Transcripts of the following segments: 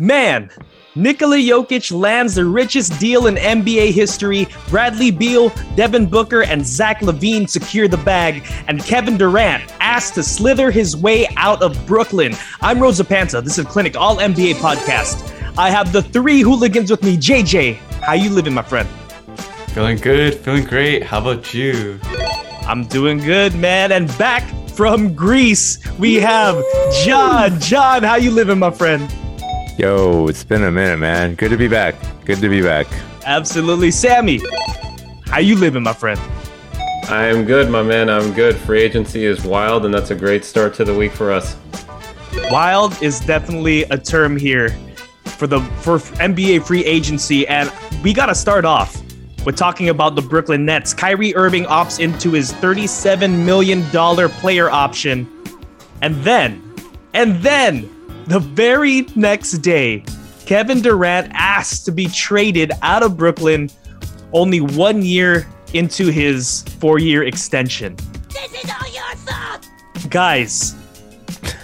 Man, Nikola Jokic lands the richest deal in NBA history. Bradley Beal, Devin Booker, and Zach LaVine secure the bag, and Kevin Durant asked to slither his way out of Brooklyn. I'm Rosa Panta. This is Clinic All NBA podcast. I have the three hooligans with me. JJ, how you living, my friend? Feeling good, feeling great. How about you? I'm doing good, man. And back from Greece, we have John. John, how you living, my friend? Yo, it's been a minute, man. Good to be back. Good to be back. Absolutely. Sammy, how you living, my friend? I'm good, my man. I'm good. Free agency is wild, and that's a great start to the week for us. Wild is definitely a term here for the for NBA free agency, and we got to start off with talking about the Brooklyn Nets. Kyrie Irving opts into his $37 million player option, and then, and then the very next day, Kevin Durant asked to be traded out of Brooklyn only one year into his four year extension. This is all your fault! Guys,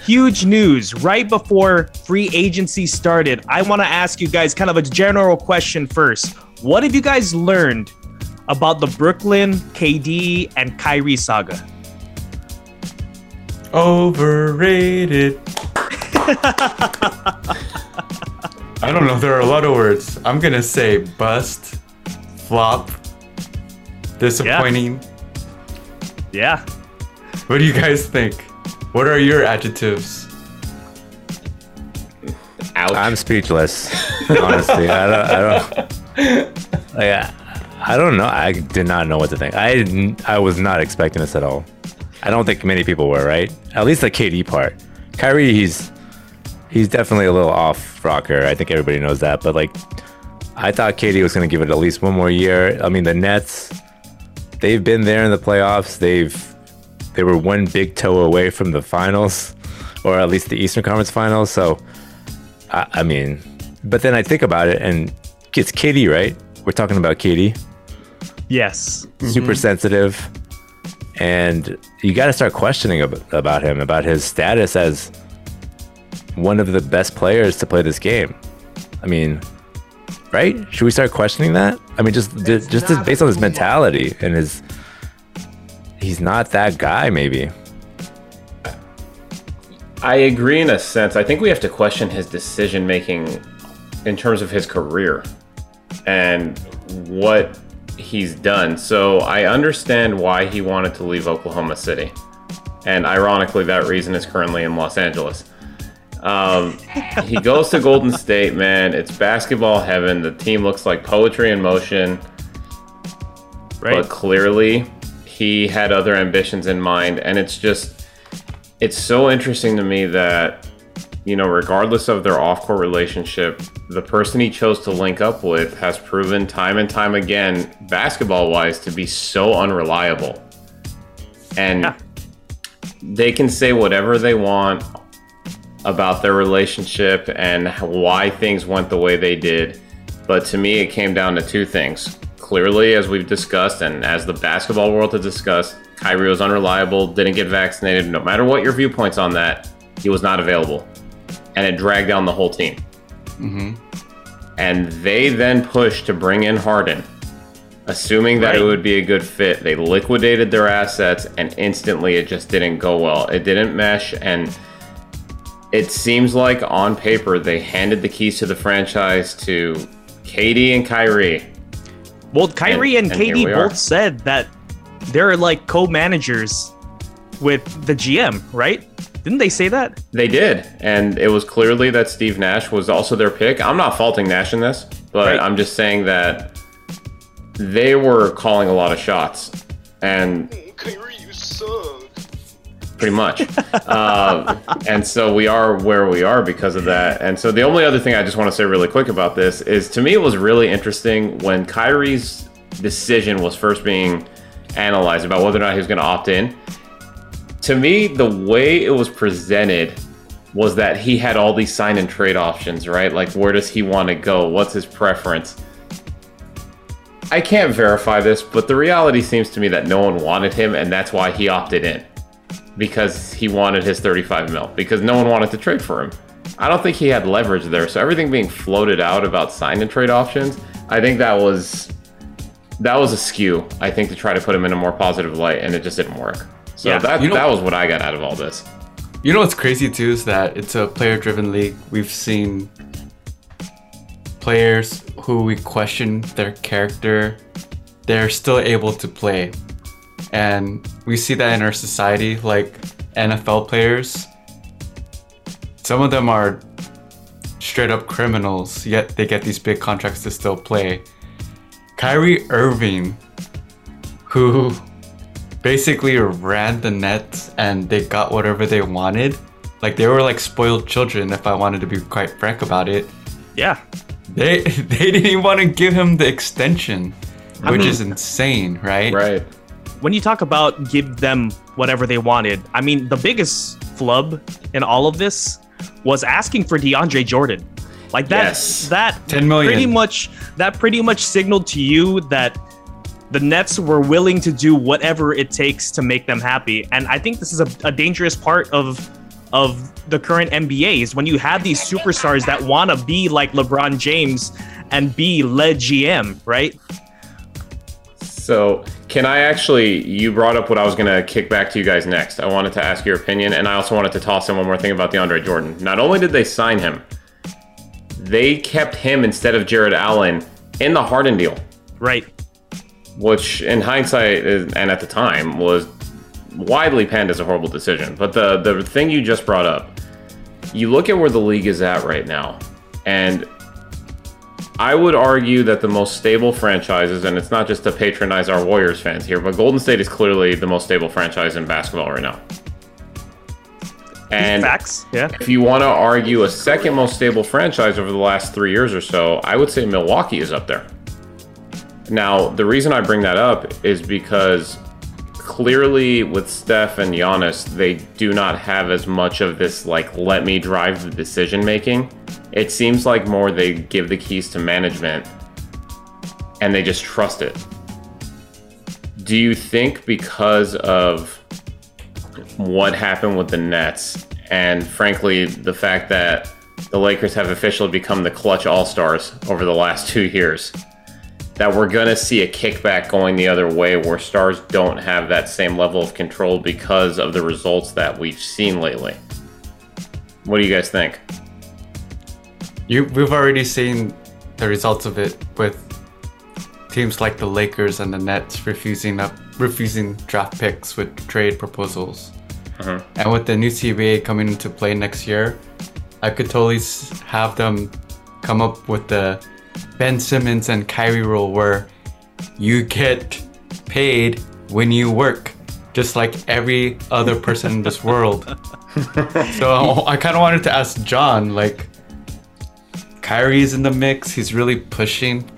huge news right before free agency started. I want to ask you guys kind of a general question first. What have you guys learned about the Brooklyn, KD, and Kyrie saga? Overrated. I don't know. There are a lot of words. I'm gonna say bust, flop, disappointing. Yeah. What do you guys think? What are your adjectives? Ouch. I'm speechless. Honestly, I don't. I don't. Like, I, I don't know. I did not know what to think. I didn't, I was not expecting this at all. I don't think many people were. Right? At least the KD part. Kyrie, he's he's definitely a little off rocker. I think everybody knows that. But like, I thought KD was going to give it at least one more year. I mean, the Nets, they've been there in the playoffs. They've they were one big toe away from the finals, or at least the Eastern Conference Finals. So, I, I mean, but then I think about it, and it's KD, right? We're talking about KD, Yes. Mm-hmm. super sensitive, and you got to start questioning about him, about his status as one of the best players to play this game. I mean, right? Should we start questioning that? I mean, just just, just based on his mentality and his. He's not that guy, maybe. I agree in a sense. I think we have to question his decision making in terms of his career and what he's done. So I understand why he wanted to leave Oklahoma City. And ironically, that reason is currently in Los Angeles. Um, he goes to Golden State, man. It's basketball heaven. The team looks like poetry in motion. Right. But clearly, he had other ambitions in mind. And it's just, it's so interesting to me that, you know, regardless of their off court relationship, the person he chose to link up with has proven time and time again, basketball wise, to be so unreliable. And Yeah. they can say whatever they want about their relationship and why things went the way they did. But to me, it came down to two things. Clearly, as we've discussed, and as the basketball world has discussed, Kyrie was unreliable, didn't get vaccinated. No matter what your viewpoints on that, he was not available. And it dragged down the whole team. Mm-hmm. And they then pushed to bring in Harden, assuming that it would be a good fit. They liquidated their assets, and instantly it just didn't go well. It didn't mesh, and it seems like on paper they handed the keys to the franchise to KD and Kyrie. Well, Kyrie and, And- and here KD we are. both said that they're like co-managers with the GM, right? Didn't they say that? They did, and it was clearly that Steve Nash was also their pick. I'm not faulting Nash in this, but Right. I'm just saying that they were calling a lot of shots, and Kyrie, you suck. Pretty much. um, and so we are where we are because of that. And so the only other thing I just want to say really quick about this is to me it was really interesting when Kyrie's decision was first being analyzed about whether or not he was going to opt in. To me, the way it was presented was that he had all these sign and trade options, right? Like where does he want to go? What's his preference? I can't verify this, but the reality seems to me that no one wanted him, and that's why he opted in because he wanted his 35 mil because no one wanted to trade for him. I don't think he had leverage there. So everything being floated out about sign and trade options, I think that was that was a skew. I think to try to put him in a more positive light, and it just didn't work. So Yeah. that You know- that was what I got out of all this. You know what's crazy too is that it's a player driven league. We've seen players who we question their character, they're still able to play. And we see that in our society, like NFL players. Some of them are straight up criminals, yet they get these big contracts to still play. Kyrie Irving, who basically ran the Nets and they got whatever they wanted. Like they were like spoiled children, if I wanted to be quite frank about it. Yeah. They they didn't even want to give him the extension, I which mean- is insane, right? Right. When you talk about give them whatever they wanted, I mean, the biggest flub in all of this was asking for DeAndre Jordan. Like that, Yes. that 10 million. pretty much, that pretty much signaled to you that the Nets were willing to do whatever it takes to make them happy. And I think this is a, a dangerous part of of the current NBA is when you have these superstars that want to be like LeBron James and be LeGM, right? So, can I actually? You brought up what I was going to kick back to you guys next. I wanted to ask your opinion, and I also wanted to toss in one more thing about DeAndre Jordan. Not only did they sign him, they kept him instead of Jarrett Allen in the Harden deal, Right. which, in hindsight, and at the time, was widely panned as a horrible decision. But the the thing you just brought up, you look at where the league is at right now, and I would argue that the most stable franchises, and it's not just to patronize our Warriors fans here, but Golden State is clearly the most stable franchise in basketball right now. And Facts. Yeah. if you want to argue a second most stable franchise over the last three years or so, I would say Milwaukee is up there. Now, the reason I bring that up is because clearly with Steph and Giannis, they do not have as much of this like let me drive the decision making. It seems like more they give the keys to management and they just trust it. Do you think because of what happened with the Nets and frankly the fact that the Lakers have officially become the clutch all-stars over the last 2 years that we're going to see a kickback going the other way where stars don't have that same level of control because of the results that we've seen lately. What do you guys think? You we've already seen the results of it with teams like the Lakers and the Nets refusing up refusing draft picks with trade proposals. Uh-huh. And with the new CBA coming into play next year, I could totally have them come up with the Ben Simmons and Kyrie rule where you get paid when you work, just like every other person in this world. so I kind of wanted to ask John, like, Kyrie's in the mix. He's really pushing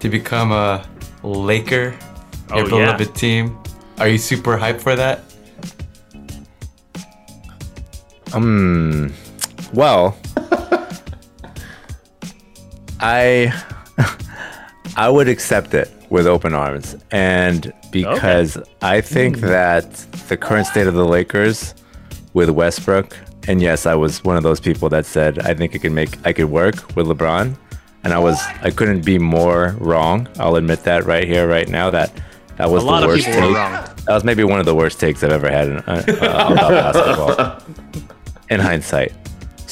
to become a Laker, Oh, your yeah. beloved team. Are you super hyped for that? Um, well, I I would accept it with open arms, and because I think that the current state of the Lakers with Westbrook, and yes, I was one of those people that said I think it could make I could work with LeBron, and I was I couldn't be more wrong. I'll admit that right here, right now. That that was A lot the of worst people were take. wrong. That was maybe one of the worst takes I've ever had in, uh, uh, about basketball in hindsight.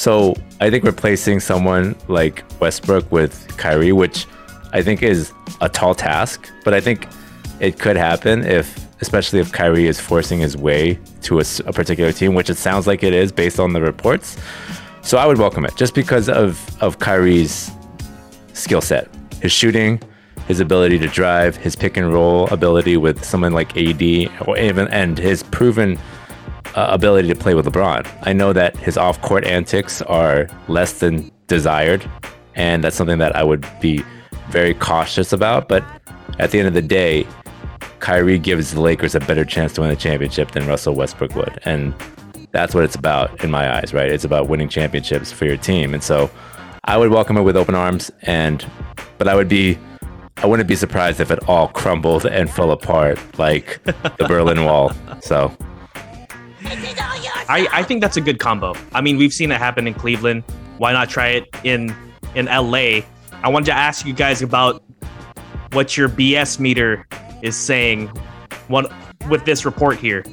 So I think replacing someone like Westbrook with Kyrie, which I think is a tall task, but I think it could happen if, especially if Kyrie is forcing his way to a particular team, which it sounds like it is based on the reports. So I would welcome it just because of of Kyrie's skill set, his shooting, his ability to drive, his pick and roll ability with someone like AD, or even and his proven uh, ability to play with LeBron. I know that his off-court antics are less than desired, and that's something that I would be very cautious about. But at the end of the day, Kyrie gives the Lakers a better chance to win the championship than Russell Westbrook would, and that's what it's about in my eyes, right? It's about winning championships for your team, and so I would welcome it with open arms, and but I would be. I wouldn't be surprised if it all crumbled and fell apart like the Berlin Wall. So I, I think that's a good combo. I mean, we've seen it happen in Cleveland. Why not try it in in LA? I wanted to ask you guys about what your BS meter is saying. One with this report here.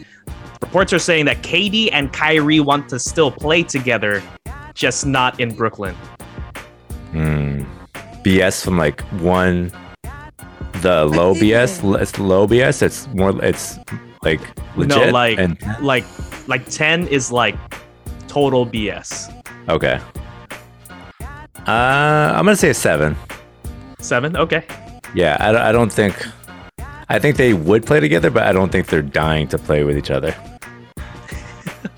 Reports are saying that KD and Kyrie want to still play together, just not in Brooklyn. Hmm. BS from like one, the low BS, l- it's low BS. It's more, it's like legit. no, like and like like ten is like total BS. okay. Uh, I'm gonna say a seven. Seven, okay. Yeah, I, don't- I don't think. I think they would play together, but I don't think they're dying to play with each other.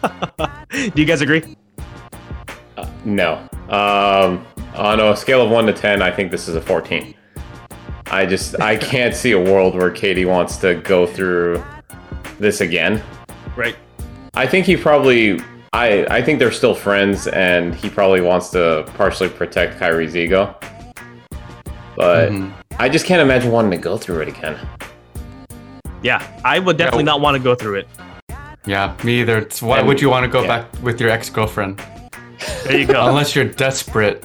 Do you guys agree? No. Um, on a scale of one to ten, I think this is a fourteen. I just I can't see a world where KD wants to go through this again. Right. I think he probably I I think they're still friends and he probably wants to partially protect Kyrie's ego. But Mhm. I just can't imagine wanting to go through it again. Yeah, I would definitely Yeah. not want to go through it. Yeah, me either. It's, why And- would you want to go yeah. back with your ex girlfriend? There you go. Unless you're desperate.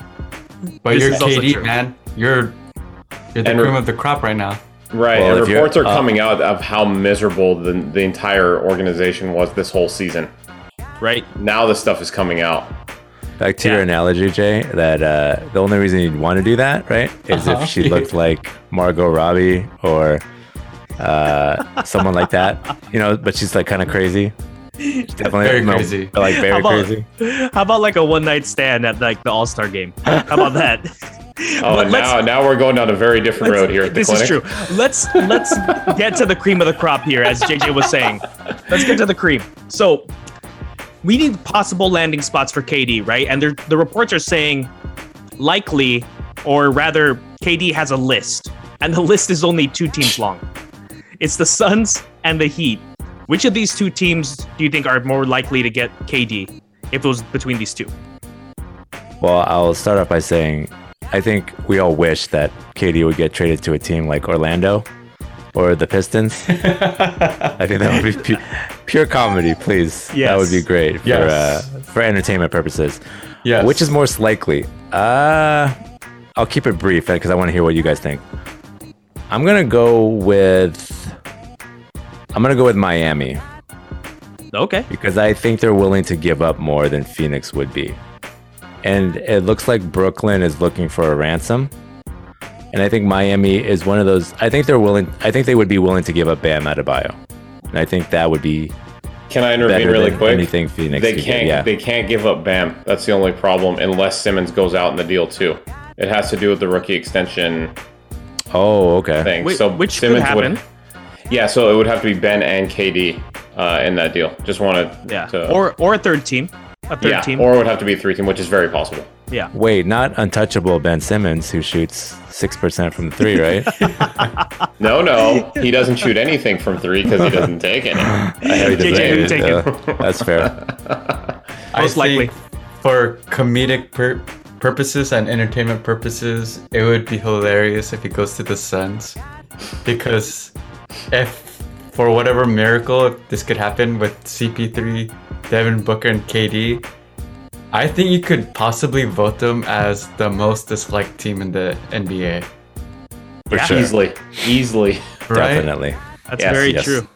But This you're is KD, man. You're you're the And- cream of the crop right now. Right, Well, and reports are uh, coming out of how miserable the, the entire organization was this whole season. right. Now this stuff is coming out. Back to Yeah. your analogy, Jay, that uh, the only reason you'd want to do that, right, is Uh-huh. if she looked like Margot Robbie or uh, someone like that, you know, but she's like kind of crazy. She's definitely Very no, crazy. like How very about, crazy. how about like a one night stand at like the All Star game? How about that? Oh, But now now we're going down a very different road here at the this clinic. is true. Let's let's get to the cream of the crop here, as JJ was saying. Let's get to the cream. So we need possible landing spots for KD, right? And the reports are saying likely, or rather, KD has a list, and the list is only two teams long. It's the Suns and the Heat. Which of these two teams do you think are more likely to get KD if it was between these two? Well, I'll start off by saying I think we all wish that KD would get traded to a team like Orlando or the Pistons. I think that would be pu- pure comedy, please. That would be great for Yes. uh, for entertainment purposes. Yes. Which is most likely? Uh, I'll keep it brief because I want to hear what you guys think. I'm gonna go with. I'm gonna go with Miami Okay. because I think they're willing to give up more than Phoenix would be. And it looks like Brooklyn is looking for a ransom. And I think Miami is one of those. I think they're willing. I think they would be willing to give up Bam Adebayo. And I think that would be Can I intervene really than quick? anything Phoenix They can't. get. Yeah. They can't give up Bam. That's the only problem, unless Simmons goes out in the deal too. It has to do with the rookie extension oh, okay. thing. Whi- so which could Simmons happen. would. Yeah, so it would have to be Ben and KD uh, in that deal. Just wanted Yeah. to. Or or a third team. A third yeah, team. or it would have to be a three team, which is very possible. yeah. Wait, not untouchable Ben Simmons, who shoots six percent from the three, right? No, no, he doesn't shoot anything from three because he doesn't take any. I have to JJ, say. who you taking? Uh, that's fair. I Most likely. think for comedic pur- purposes and entertainment purposes, it would be hilarious if he goes to the Suns. Because if, for whatever miracle, if this could happen with CP3, Devin Booker, and KD, I think you could possibly vote them as the most disliked team in the NBA. For Yeah. sure. Easily, easily. Right? Definitely. That's Yes, very yes. true.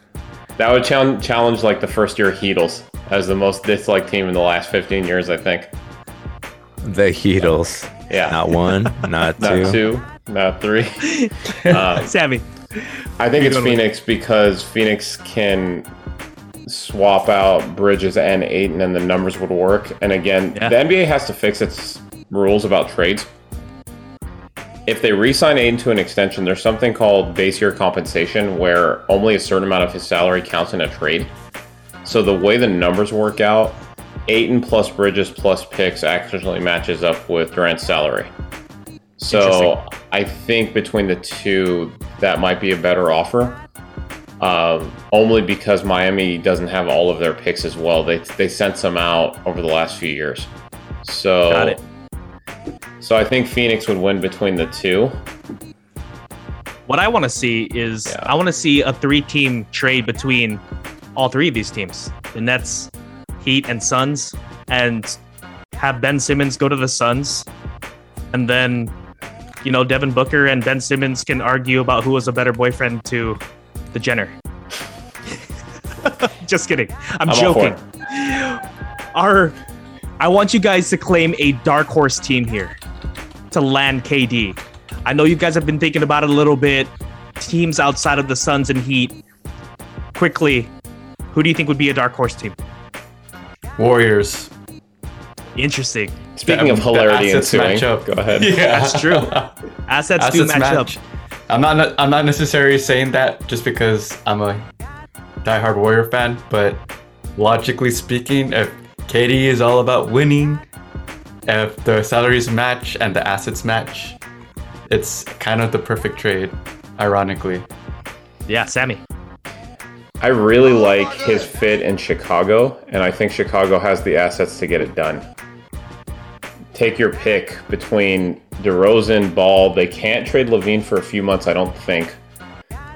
That would challenge, challenge like the first year Heatles as the most disliked team in the last 15 years, I think. The Heatles. Yeah. Not one, not, Not two. two, not three. uh, Sammy. I think it's? Phoenix because Phoenix can swap out Bridges and Ayton and the numbers would work. And again, Yeah. the NBA has to fix its rules about trades. If they re-sign Ayton to an extension, there's something called base year compensation where only a certain amount of his salary counts in a trade. So the way the numbers work out, Ayton plus Bridges plus picks actually matches up with Durant's salary. So I think between the two, that might be a better offer. Um, only because Miami doesn't have all of their picks as well. They they sent some out over the last few years. So Got it. So I think Phoenix would win between the two. What I want to see is Yeah. I want to see a three-team trade between all three of these teams: the Nets, Heat and Suns and have Ben Simmons go to the Suns, and then you know Devin Booker and Ben Simmons can argue about who was a better boyfriend to the Jenner. Just kidding. I'm, I'm joking. Our, I want you guys to claim a dark horse team here to land KD. I know you guys have been thinking about it a little bit. Teams outside of the Suns and Heat. Quickly, who do you think would be a dark horse team? Warriors. Interesting. Speaking The- of hilarity the assets ensuing, match up. go ahead. Yeah, That's true. Assets, do match, match. up. I'm not. I'm not necessarily saying that just because I'm a diehard Warrior fan, but logically speaking, if KD is all about winning, if the salaries match and the assets match, it's kind of the perfect trade. Ironically, Yeah, Sammy. I really like his fit in Chicago, and I think Chicago has the assets to get it done. Take your pick between DeRozan, Ball. They can't trade LaVine for a few months, I don't think.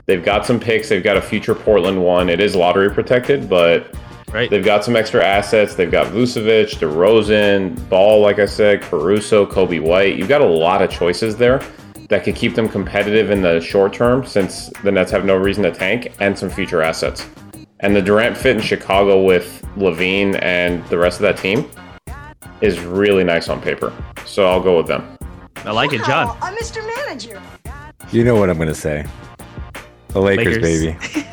They've got some picks. They've got a future Portland one. It is lottery protected, but Right. they've got some extra assets. They've got Vucevic, DeRozan, Ball, like I said, Caruso, Coby White. You've got a lot of choices there that could keep them competitive in the short term since the Nets have no reason to tank and some future assets. And the Durant fit in Chicago with LaVine and the rest of that team is really nice on paper. So I'll go with them. I like it, John. I'm Mr. Manager. You know what I'm gonna say. The Lakers, Lakers. baby.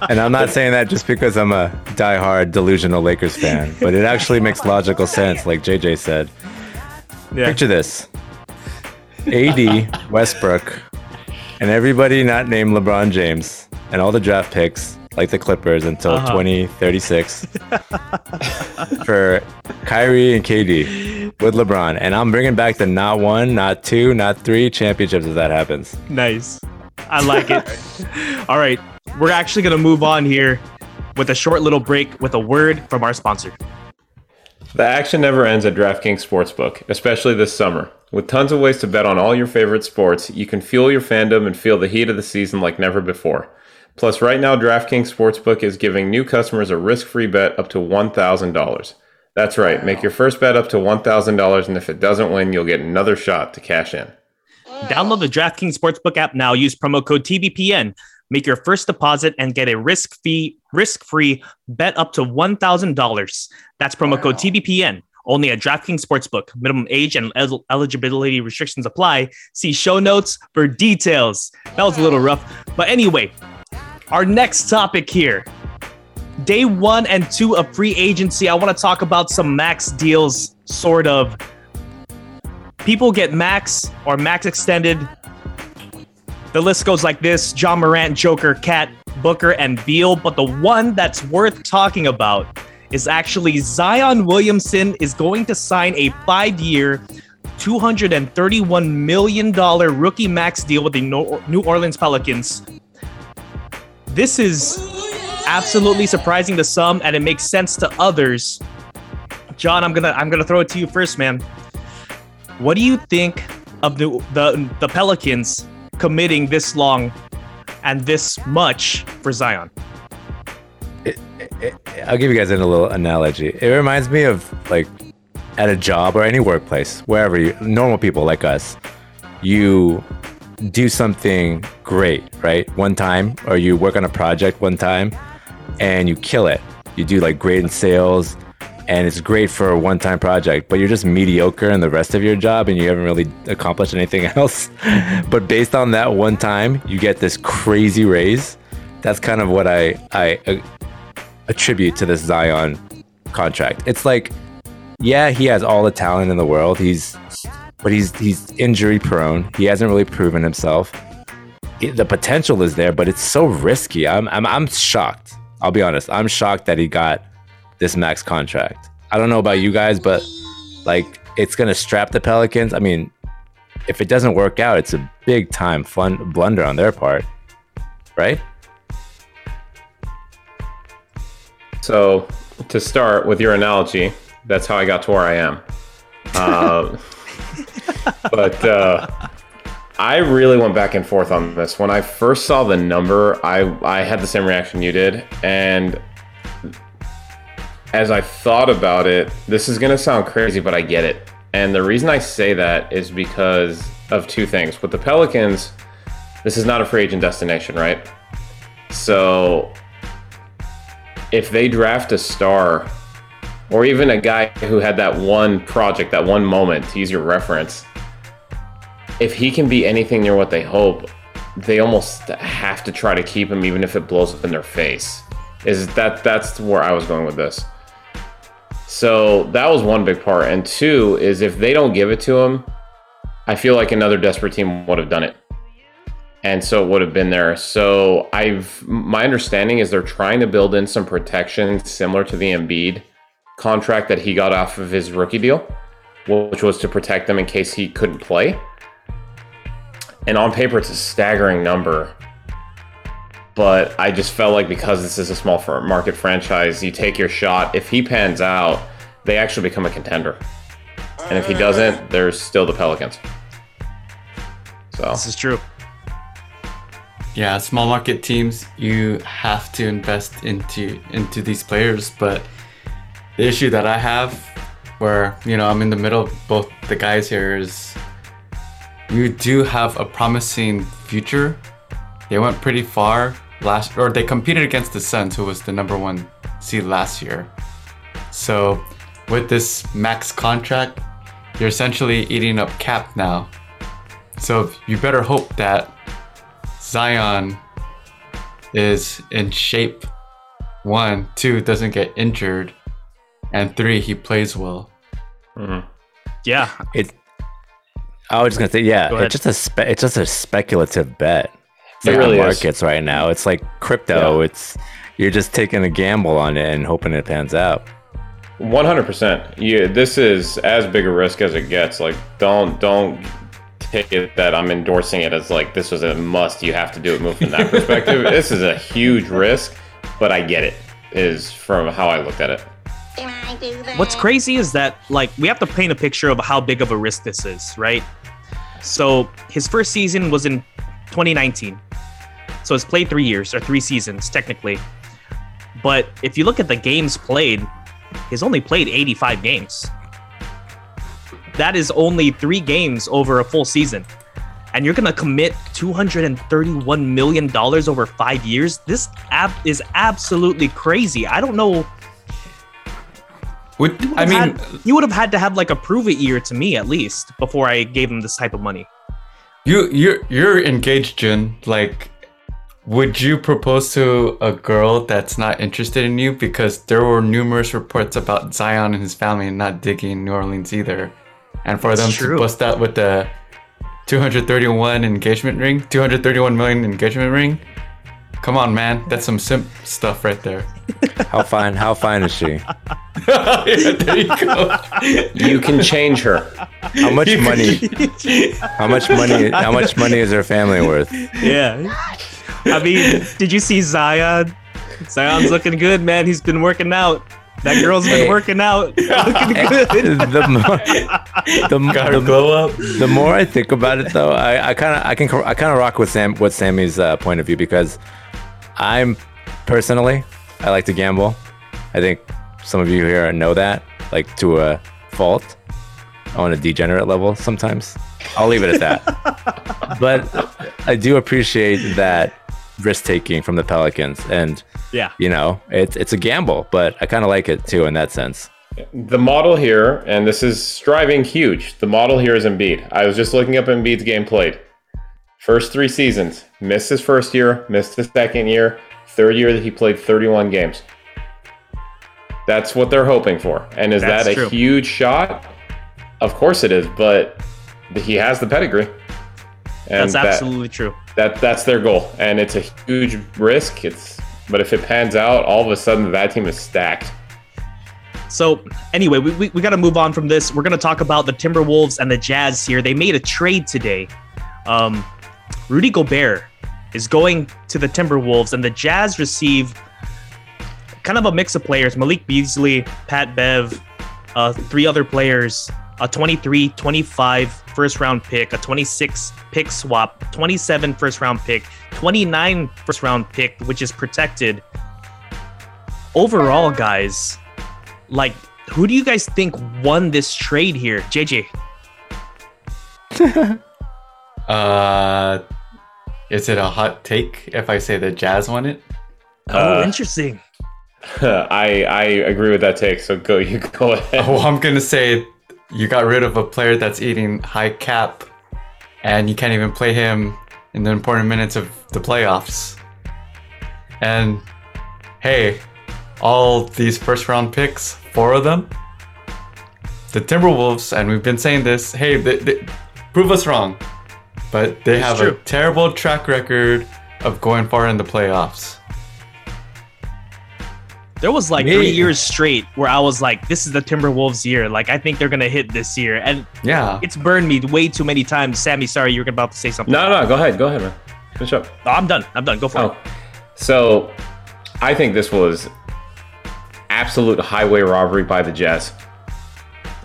and I'm not saying that just because I'm a diehard delusional Lakers fan, but it actually makes logical sense, like JJ said. Yeah. Picture this. AD, Westbrook, and everybody not named LeBron James, and all the draft picks, like the Clippers, until Uh-huh. 2036 for Kyrie and KD with LeBron. And I'm bringing back the not one, not two, not three championships if that happens. Nice. I like it. All right. We're actually going to move on here with a short little break with a word from our sponsor. The action never ends at DraftKings Sportsbook, especially this summer. With tons of ways to bet on all your favorite sports, you can fuel your fandom and feel the heat of the season like never before. Plus, right now, DraftKings Sportsbook is giving new customers a risk free bet up to $1,000. That's right, make your first bet up to $1,000, and if it doesn't win, you'll get another shot to cash in. Download the DraftKings Sportsbook app now. Use promo code TBPN. Make your first deposit and get a risk fee, risk-free bet up to one thousand dollars. That's promo code TBPN. Only at DraftKings Sportsbook. Minimum age and el- eligibility restrictions apply. See show notes for details. That was a little rough, but anyway, our next topic here. Day one and two of free agency. I want to talk about some max deals, sort of people get max or max extended. The list goes like this Ja Morant, Joker, Cat, Booker, and Beal. But the one that's worth talking about is actually Zion Williamson is going to sign a five year, $231 million rookie max deal with the New Orleans Pelicans. This is absolutely surprising to some, and it makes sense to others. John, I'm gonna I'm gonna throw it to you first, man. What do you think of the the, the Pelicans committing this long and this much for Zion? I'll give you guys a little analogy. It reminds me of like at a job or any workplace, wherever you normal people like us, you do something great, right? One time, or you work on a project one time and you kill it. You do like great in sales and it's great for a one time project, but you're just mediocre in the rest of your job and you haven't really accomplished anything else. but based on that one time, you get this crazy raise. That's kind of what I, I uh, attribute to this Zion contract. It's like, yeah, he has all the talent in the world. He's, but he's he's injury prone. He hasn't really proven himself. The potential is there, but it's so risky. I'm I'm I'm shocked. I'll be honest. I'm shocked that he got this max contract. I don't know about you guys, but like it's gonna strap the Pelicans. I mean, if it doesn't work out, it's a big time fun blunder on their part, right? So, to start with your analogy, that's how I got to where I am. Uh, but uh, I really went back and forth on this. When I first saw the number, I I had the same reaction you did, and as I thought about it, this is gonna sound crazy, but I get it. And the reason I say that is because of two things. With the Pelicans, this is not a free agent destination, right? So if they draft a star or even a guy who had that one project, that one moment, to use your reference, if he can be anything near what they hope, they almost have to try to keep him, even if it blows up in their face. Is that that's where I was going with this. So that was one big part, and two is if they don't give it to him, I feel like another desperate team would have done it, and so it would have been there. So I've my understanding is they're trying to build in some protection similar to the Embiid contract that he got off of his rookie deal, which was to protect them in case he couldn't play. And on paper, it's a staggering number. But I just felt like because this is a small market franchise, you take your shot. If he pans out, they actually become a contender. And if he doesn't, there's still the Pelicans. So This is true. Yeah, small market teams, you have to invest into into these players. But the issue that I have, where you know I'm in the middle of both the guys here, is you do have a promising future. They went pretty far last, or they competed against the Suns, who was the number one seed last year. So with this max contract, you're essentially eating up cap now. So you better hope that Zion is in shape. One, two, doesn't get injured, and three, he plays well. Mm-hmm. Yeah. It. I was just gonna say, yeah, Go it's just a spe- it's just a speculative bet. It like really the is. markets right now. It's like crypto. Yeah. It's you're just taking a gamble on it and hoping it pans out. 100%. Yeah, this is as big a risk as it gets. Like, don't don't take it that I'm endorsing it as like this was a must. You have to do it. Move from that perspective. this is a huge risk, but I get it. Is from how I looked at it. What's crazy is that like we have to paint a picture of how big of a risk this is, right? So his first season was in 2019. So he's played three years or three seasons technically. But if you look at the games played, he's only played 85 games. That is only three games over a full season. And you're gonna commit 231 million dollars over five years. This app is absolutely crazy. I don't know Would you I mean, had- you would have had to have like a prove it year to me at least before I gave him this type of money. you you're you're engaged, Jun. Like, would you propose to a girl that's not interested in you? Because there were numerous reports about Zion and his family not digging New Orleans either, and for That's them true. to bust out with the 231 engagement ring, 231 million engagement ring. Come on, man, that's some simp stuff right there. How fine? How fine is she? yeah, there you go. You can change her. How much money? How much money? How much money is her family worth? Yeah. I mean, did you see Zion? Zion's looking good, man. He's been working out. That girl's been Hey. working out. Looking good. the more, the, Got her the, glow up. the more I think about it, though, I kind of I can I kind of rock with Sam with Sammy's uh, point of view because I'm personally I like to gamble. I think some of you here know that, like to a fault, on a degenerate level sometimes. I'll leave it at that. but I do appreciate that risk taking from the Pelicans, and Yeah. you know it's it's a gamble, but I kind of like it too in that sense. The model here, and this is striving huge. The model here is Embiid. I was just looking up Embiid's game played. First three seasons, missed his first year, missed his second year, third year that he played 31 games. That's what they're hoping for. And is That's that a true. huge shot? Of course it is, but he has the pedigree. And That's that- absolutely true. that that's their goal, and it's a huge risk. It's but if it pans out, all of a sudden that team is stacked. So anyway, we, we, we got to move on from this. We're going to talk about the Timberwolves and the Jazz here. They made a trade today. Um, Rudy Gobert is going to the Timberwolves, and the Jazz receive kind of a mix of players: Malik Beasley, Pat Bev, uh, three other players, a 23, 25 first round pick, a 26 pick swap, 27 first round pick, 29 first round pick, which is protected. Overall, guys, like, who do you guys think won this trade here? JJ. Uh, is it a hot take if I say the Jazz won it? Oh, Uh, interesting. I I agree with that take. So go you go ahead. Oh, I'm gonna say you got rid of a player that's eating high cap, and you can't even play him in the important minutes of the playoffs. And hey, all these first round picks, four of them, the Timberwolves, and we've been saying this. Hey, they, they, prove us wrong, but they have a terrible track record of going far in the playoffs. There was like Me- three years straight where I was like, "This is the Timberwolves year." Like, I think they're gonna hit this year, and Yeah, it's burned me way too many times. Sammy, sorry, you were about to say something. No, no, go ahead. Go ahead, man. Finish up. No, I'm done. I'm done. Go for Oh, it. so I think this was absolute highway robbery by the Jazz.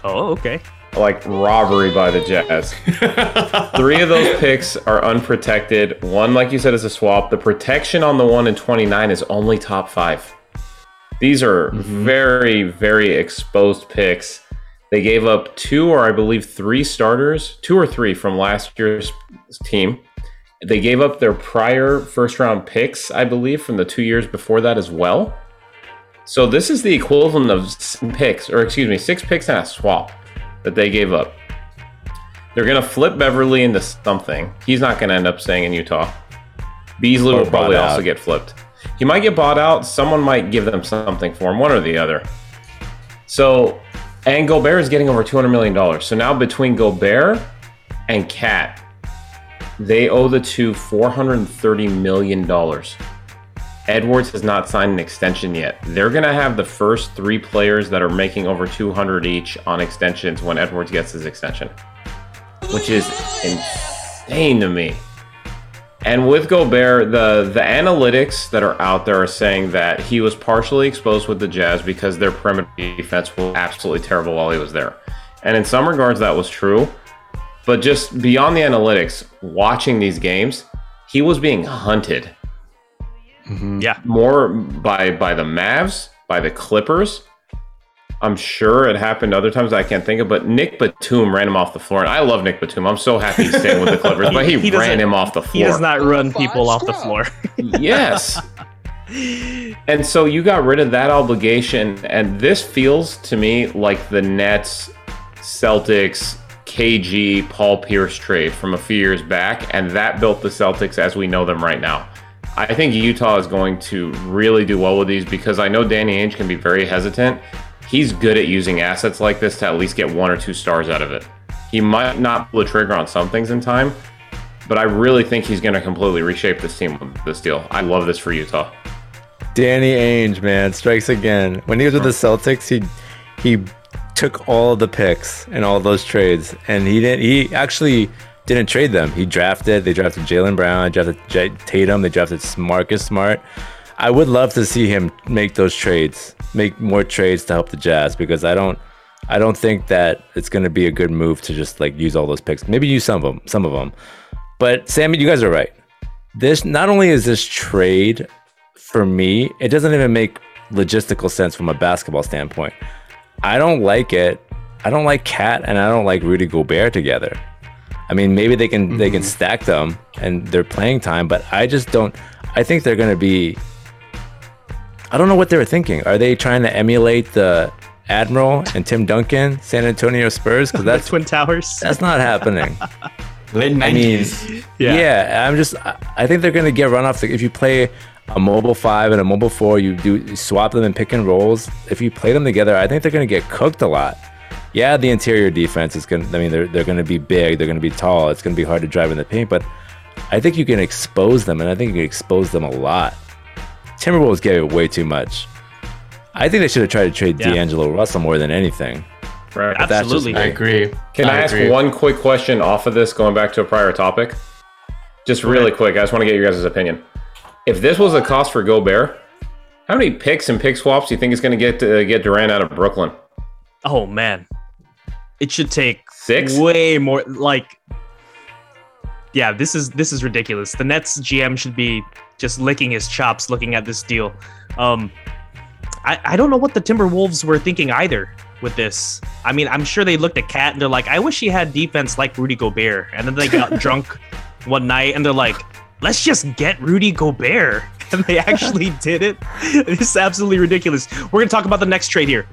Oh, okay. Like robbery by the Jazz. Three of those picks are unprotected. One, like you said, is a swap. The protection on the one in 29 is only top five. These are mm-hmm. very, very exposed picks. They gave up two, or I believe three starters, two or three from last year's team. They gave up their prior first round picks, I believe, from the two years before that as well. So this is the equivalent of picks, or excuse me, six picks and a swap that they gave up. They're gonna flip Beverly into something. He's not gonna end up staying in Utah. Beasley Or will probably also out. get flipped. He might get bought out. Someone might give them something for him, one or the other. So, and Gobert is getting over two hundred million dollars. So now between Gobert and Cat, they owe the two four hundred and thirty million dollars. Edwards has not signed an extension yet. They're going to have the first three players that are making over 200 each on extensions when Edwards gets his extension, which is insane to me. And with Gobert, the the analytics that are out there are saying that he was partially exposed with the Jazz because their perimeter defense was absolutely terrible while he was there. And in some regards, that was true. But just beyond the analytics, watching these games, he was being hunted Mm-hmm. Yeah. more by by the Mavs, by the Clippers. I'm sure it happened other times I can't think of, but Nick Batum ran him off the floor, and I love Nick Batum. I'm so happy he's staying with the Clippers, but he, He ran him off the floor. He does not run people off the floor. yes. And so you got rid of that obligation, and this feels to me like the Nets, Celtics, KG, Paul Pierce trade from a few years back, and that built the Celtics as we know them right now. I think Utah is going to really do well with these because I know Danny Ainge can be very hesitant. He's good at using assets like this to at least get one or two stars out of it. He might not pull the trigger on some things in time, but I really think he's going to completely reshape this team with this deal. I love this for Utah. Danny Ainge, man, strikes again. When he was with the Celtics, he he took all the picks and all those trades, and he didn't. He actually didn't trade them. He drafted. They drafted Jaylen Brown, drafted J- Tatum. They drafted Marcus Smart. I would love to see him make those trades, make more trades to help the Jazz because I don't. I don't think that it's going to be a good move to just like use all those picks. Maybe use some of them, some of them. But Sammy, you guys are right. This not only is this trade for me, it doesn't even make logistical sense from a basketball standpoint. I don't like it. I don't like Cat and I don't like Rudy Gobert together. I mean, maybe they can they can mm-hmm. stack them and their playing time, but I just don't. I think they're going to be. I don't know what they were thinking. Are they trying to emulate the Admiral and Tim Duncan, San Antonio Spurs? Because that's Twin Towers. that's not happening. late I mean, 90s. yeah. I'm just. I I think they're gonna get run off. The, if you play a mobile five and a mobile four, you do you swap them and pick and rolls. If you play them together, I think they're gonna get cooked a lot. Yeah, the interior defense is gonna. I mean, they're they're gonna be big. They're gonna be tall. It's gonna be hard to drive in the paint, but I think you can expose them, and I think you can expose them a lot. Timberwolves gave it way too much. I think they should have tried to trade Yeah. D'Angelo Russell more than anything. Right. that's Absolutely. I agree. Can I, ask agree. one quick question off of this, going back to a prior topic? Just really quick. I just want to get your guys' opinion. If this was a cost for Gobert, how many picks and pick swaps do you think is going to get to get Durant out of Brooklyn? Oh man, it should take Six? way more. Like, yeah, this is this is ridiculous. The Nets GM should be just licking his chops looking at this deal. Um, I, I don't know what the Timberwolves were thinking either with this. I mean, I'm sure they looked at Cat and they're like, I wish he had defense like Rudy Gobert. And then they got drunk one night and they're like, let's just get Rudy Gobert. And they actually did it. This is absolutely ridiculous. We're going to talk about the next trade here.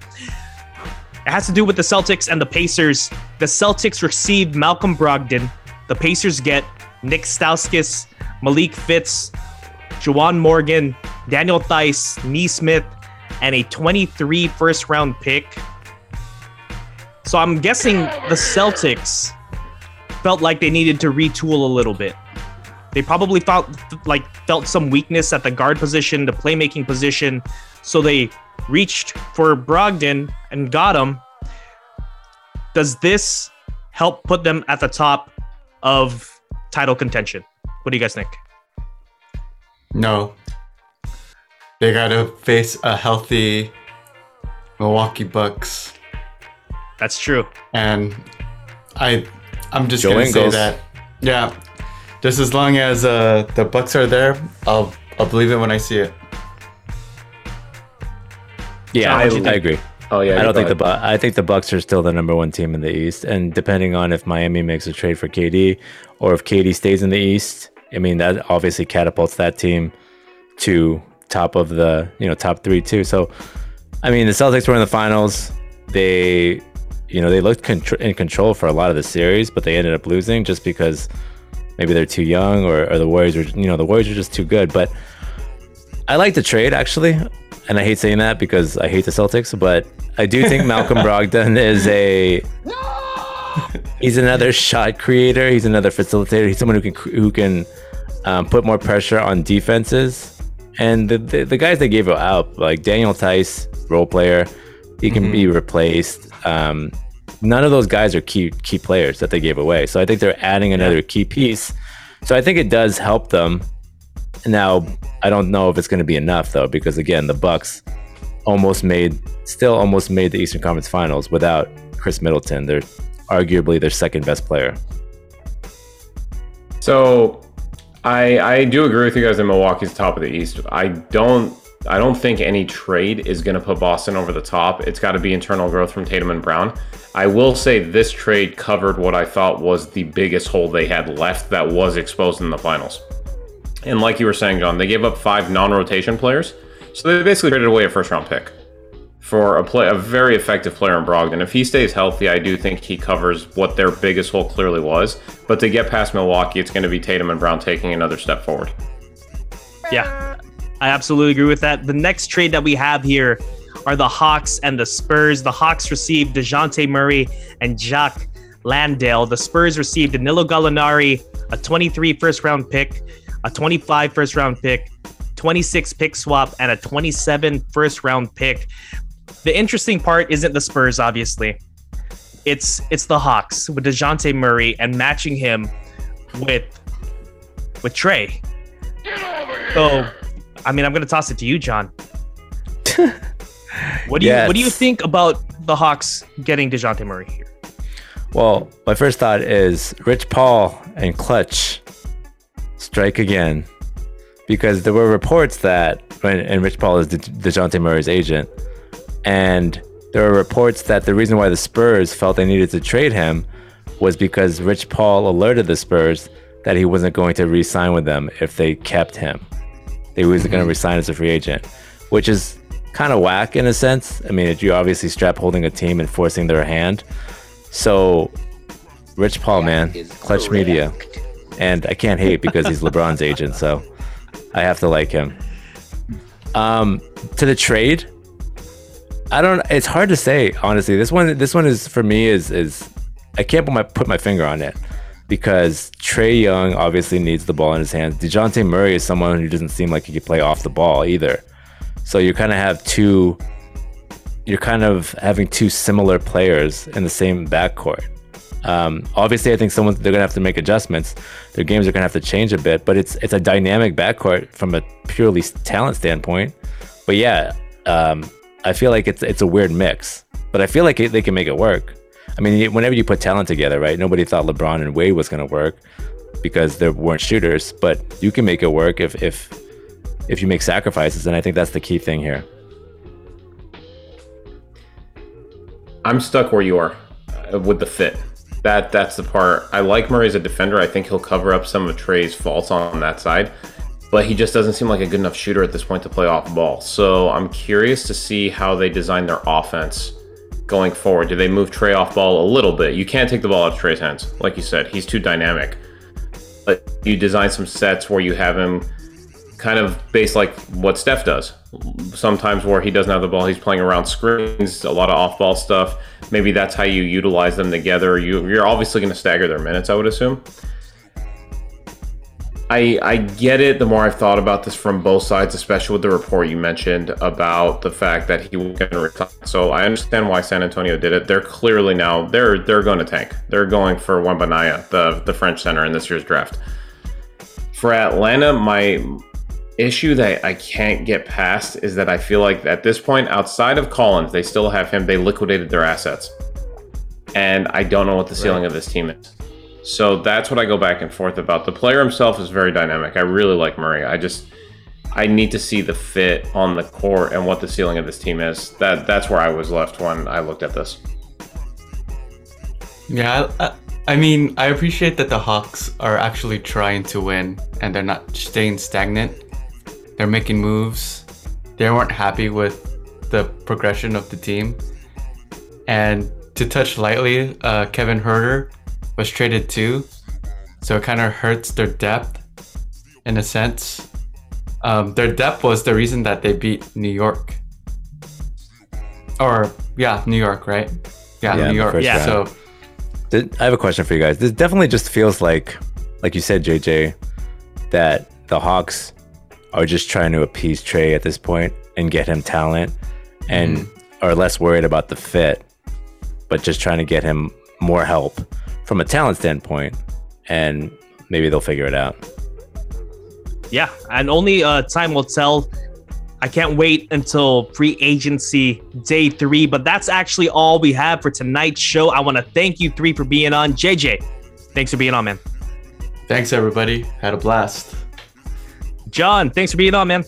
It has to do with the Celtics and the Pacers. The Celtics received Malcolm Brogdon. The Pacers get Nik Stauskas, Malik Fitts, Juwan Morgan, Daniel Theis, Nesmith, and a 23 first round pick. So I'm guessing the Celtics felt like they needed to retool a little bit. They probably felt like felt some weakness at the guard position, the playmaking position, so they reached for Brogdon and got him. Does this help put them at the top of title contention? What do you guys think? No. They gotta face a healthy Milwaukee Bucks, That's true. and I, I'm just Joe gonna say that. Yeah, just as long as uh, the Bucks are there, I'll I'll believe it when I see it. Yeah, I, what'd you think? I agree. Oh yeah, I don't think the I think the Bucks are still the number one team in the East, and depending on if Miami makes a trade for KD or if KD stays in the East, I mean that obviously catapults that team to top of the you know top three too. So, I mean the Celtics were in the finals. They, you know, they looked contr- in control for a lot of the series, but they ended up losing just because maybe they're too young or, or the Warriors are you know the Warriors are just too good. But I like the trade actually, and I hate saying that because I hate the Celtics, but I do think Malcolm Brogdon is a he's another shot creator. He's another facilitator. He's someone who can who can um, put more pressure on defenses. And the, the the guys they gave out like Daniel Theis, role player, he can be replaced. Um, none of those guys are key key players that they gave away. So I think they're adding another key piece. So I think it does help them. Now I don't know if it's going to be enough though, because again, the Bucks almost made, still almost made the Eastern Conference Finals without Khris Middleton. They're arguably their second best player. So, I I do agree with you guys that Milwaukee's top of the East. I don't I don't think any trade is going to put Boston over the top. It's got to be internal growth from Tatum and Brown. I will say this trade covered what I thought was the biggest hole they had left that was exposed in the finals. And like you were saying, John, they gave up five non-rotation players, so they basically traded away a first-round pick for a play, a very effective player in Brogdon. If he stays healthy, I do think he covers what their biggest hole clearly was. But to get past Milwaukee, it's going to be Tatum and Brown taking another step forward. Yeah, I absolutely agree with that. The next trade that we have here are the Hawks and the Spurs. The Hawks received Dejounte Murray and Jock Landale. The Spurs received Danilo Gallinari, a 23 first round pick, a 25 first round pick, 26 pick swap, and a 27 first round pick. The interesting part isn't the Spurs, obviously. It's it's the Hawks with Dejounte Murray and matching him with with Trae. So, I mean, I'm gonna toss it to you, John. what do you What do you think about the Hawks getting Dejounte Murray here? Well, my first thought is Rich Paul and Klutch strike again. Because there were reports that, and Rich Paul is De- Dejounte Murray's agent, and there were reports that the reason why the Spurs felt they needed to trade him was because Rich Paul alerted the Spurs that he wasn't going to re sign with them if they kept him. They wasn't going to resign as a free agent, which is kind of whack in a sense. I mean, you're obviously strap holding a team and forcing their hand. So, Rich Paul, man, Klutch Media, and I can't hate because he's LeBron's agent, so I have to like him. Um, to the trade, I don't. It's hard to say honestly. This one, this one is for me is is I can't put my put my finger on it because Trae Young obviously needs the ball in his hands. Dejounte Murray is someone who doesn't seem like he could play off the ball either. So you kind of have two. You're kind of having two similar players in the same backcourt. Um, obviously, I think someone they're gonna have to make adjustments. Their games are gonna have to change a bit, but it's it's a dynamic backcourt from a purely talent standpoint. But yeah, um, I feel like it's it's a weird mix, but I feel like it, they can make it work. I mean, whenever you put talent together, right? Nobody thought LeBron and Wade was gonna work because there weren't shooters, but you can make it work if if if you make sacrifices, and I think that's the key thing here. I'm stuck where you are uh, with the fit. That that's the part. I like Murray as a defender. I think he'll cover up some of Trae's faults on that side, but he just doesn't seem like a good enough shooter at this point to play off ball. So I'm curious to see how they design their offense going forward. Do they move Trae off ball a little bit? You can't take the ball out of Trae's hands, like you said. He's too dynamic. But you design some sets where you have him kind of based like what Steph does. Sometimes where he doesn't have the ball, he's playing around screens, a lot of off-ball stuff. Maybe that's how you utilize them together. You, you're obviously going to stagger their minutes, I would assume. I I get it. The more I've thought about this from both sides, especially with the report you mentioned about the fact that he was going to retire. So I understand why San Antonio did it. They're clearly now they're they're going to tank. They're going for Wembanyama, the the French center in this year's draft. For Atlanta, my issue that I can't get past is that I feel like at this point, outside of Collins, they still have him. They liquidated their assets, and I don't know what the ceiling of this team is. So that's what I go back and forth about. The player himself is very dynamic. I really like Murray. I just I need to see the fit on the court and what the ceiling of this team is. That that's where I was left when I looked at this. Yeah, I, I mean, I appreciate that the Hawks are actually trying to win and they're not staying stagnant. They're making moves. They weren't happy with the progression of the team. And to touch lightly, uh, Kevin Huerter was traded too, so it kind of hurts their depth in a sense. Um, their depth was the reason that they beat New York. Or yeah, New York, right? Yeah, Yeah, New York. Yeah. So round. Th- I have a question for you guys. This definitely just feels like, like you said, JJ, that the Hawks are just trying to appease Trae at this point and get him talent, and are less worried about the fit, but just trying to get him more help from a talent standpoint, and maybe they'll figure it out. Yeah, and only uh, time will tell. I can't wait until free agency day three, but that's actually all we have for tonight's show. I want to thank you three for being on. JJ, thanks for being on, man. thanks everybody. Had a blast. John, thanks for being on, man.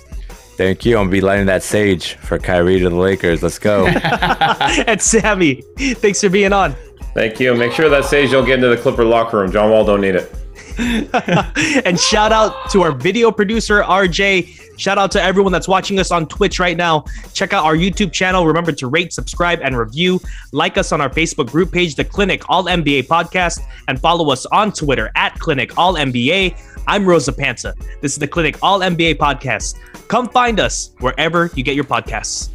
Thank you. I'm gonna be lighting that sage for Kyrie to the Lakers. Let's go. and Sammy, thanks for being on. Thank you. Make sure that Sage don't get into the Clipper locker room. John Wall don't need it. and shout out to our video producer, RJ. Shout out to everyone that's watching us on Twitch right now. Check out our YouTube channel. Remember to rate, subscribe, and review. Like us on our Facebook group page, The Clinic All NBA Podcast, and follow us on Twitter at Clinic All NBA. I'm Rosa Panza. This is the Clinic All NBA Podcast. Come find us wherever you get your podcasts.